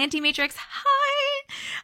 Auntie Matrix, hi!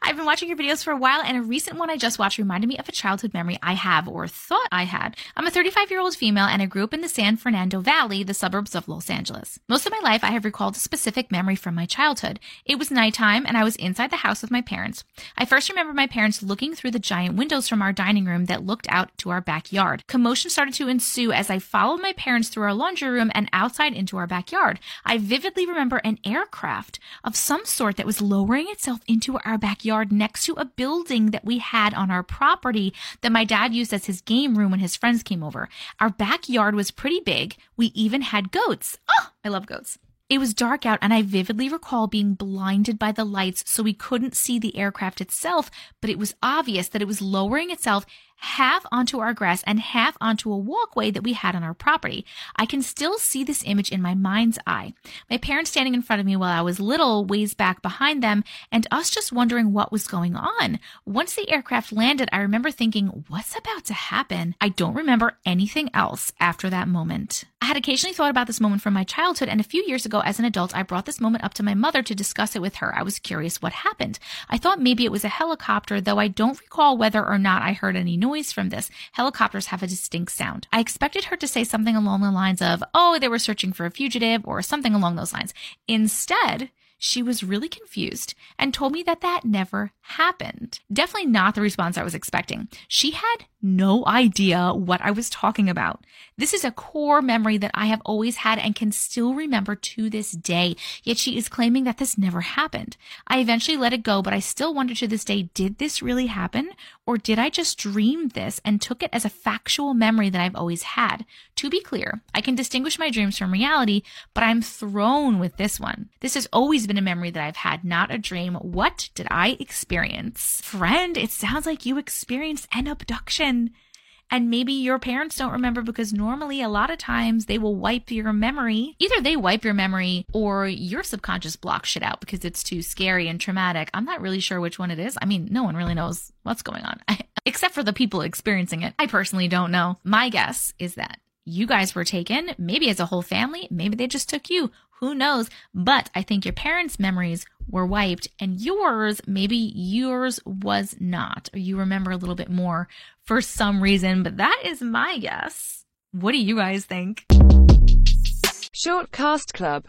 I've been watching your videos for a while, and a recent one I just watched reminded me of a childhood memory I have or thought I had. I'm a 35 year old female, and I grew up in the San Fernando Valley, the suburbs of Los Angeles. Most of my life, I have recalled a specific memory from my childhood. It was nighttime, and I was inside the house with my parents. I first remember my parents looking through the giant windows from our dining room that looked out to our backyard. Commotion started to ensue as I followed my parents through our laundry room and outside into our backyard. I vividly remember an aircraft of some sort that that was lowering itself into our backyard next to a building that we had on our property that my dad used as his game room when his friends came over. Our backyard was pretty big. We even had goats. Oh, I love goats. It was dark out and I vividly recall being blinded by the lights so we couldn't see the aircraft itself, but it was obvious that it was lowering itself half onto our grass and half onto a walkway that we had on our property. I can still see this image in my mind's eye. My parents standing in front of me while I was little, ways back behind them, and us just wondering what was going on. Once the aircraft landed, I remember thinking, what's about to happen? I don't remember anything else after that moment. I had occasionally thought about this moment from my childhood, and a few years ago as an adult, I brought this moment up to my mother to discuss it with her. I was curious what happened. I thought maybe it was a helicopter, though I don't recall whether or not I heard any noise from this. Helicopters have a distinct sound. I expected her to say something along the lines of, oh, they were searching for a fugitive or something along those lines. Instead, she was really confused and told me that that never happened. Definitely not the response I was expecting. She had no idea what I was talking about. This is a core memory that I have always had and can still remember to this day, yet she is claiming that this never happened. I eventually let it go, but I still wonder to this day, did this really happen? Or did I just dream this and took it as a factual memory that I've always had? To be clear, I can distinguish my dreams from reality, but I'm thrown with this one. This has always been a memory that I've had, not a dream. What did I experience? Friend, it sounds like you experienced an abduction. And maybe your parents don't remember because normally a lot of times they will wipe your memory. Either they wipe your memory or your subconscious blocks shit out because it's too scary and traumatic. I'm not really sure which one it is. I mean, no one really knows what's going on except for the people experiencing it. I personally don't know. My guess is that you guys were taken, maybe as a whole family, maybe they just took you. Who knows? But I think your parents' memories were wiped and yours, maybe yours was not, or you remember a little bit more for some reason, but that is my guess. What do you guys think? Short Cast Club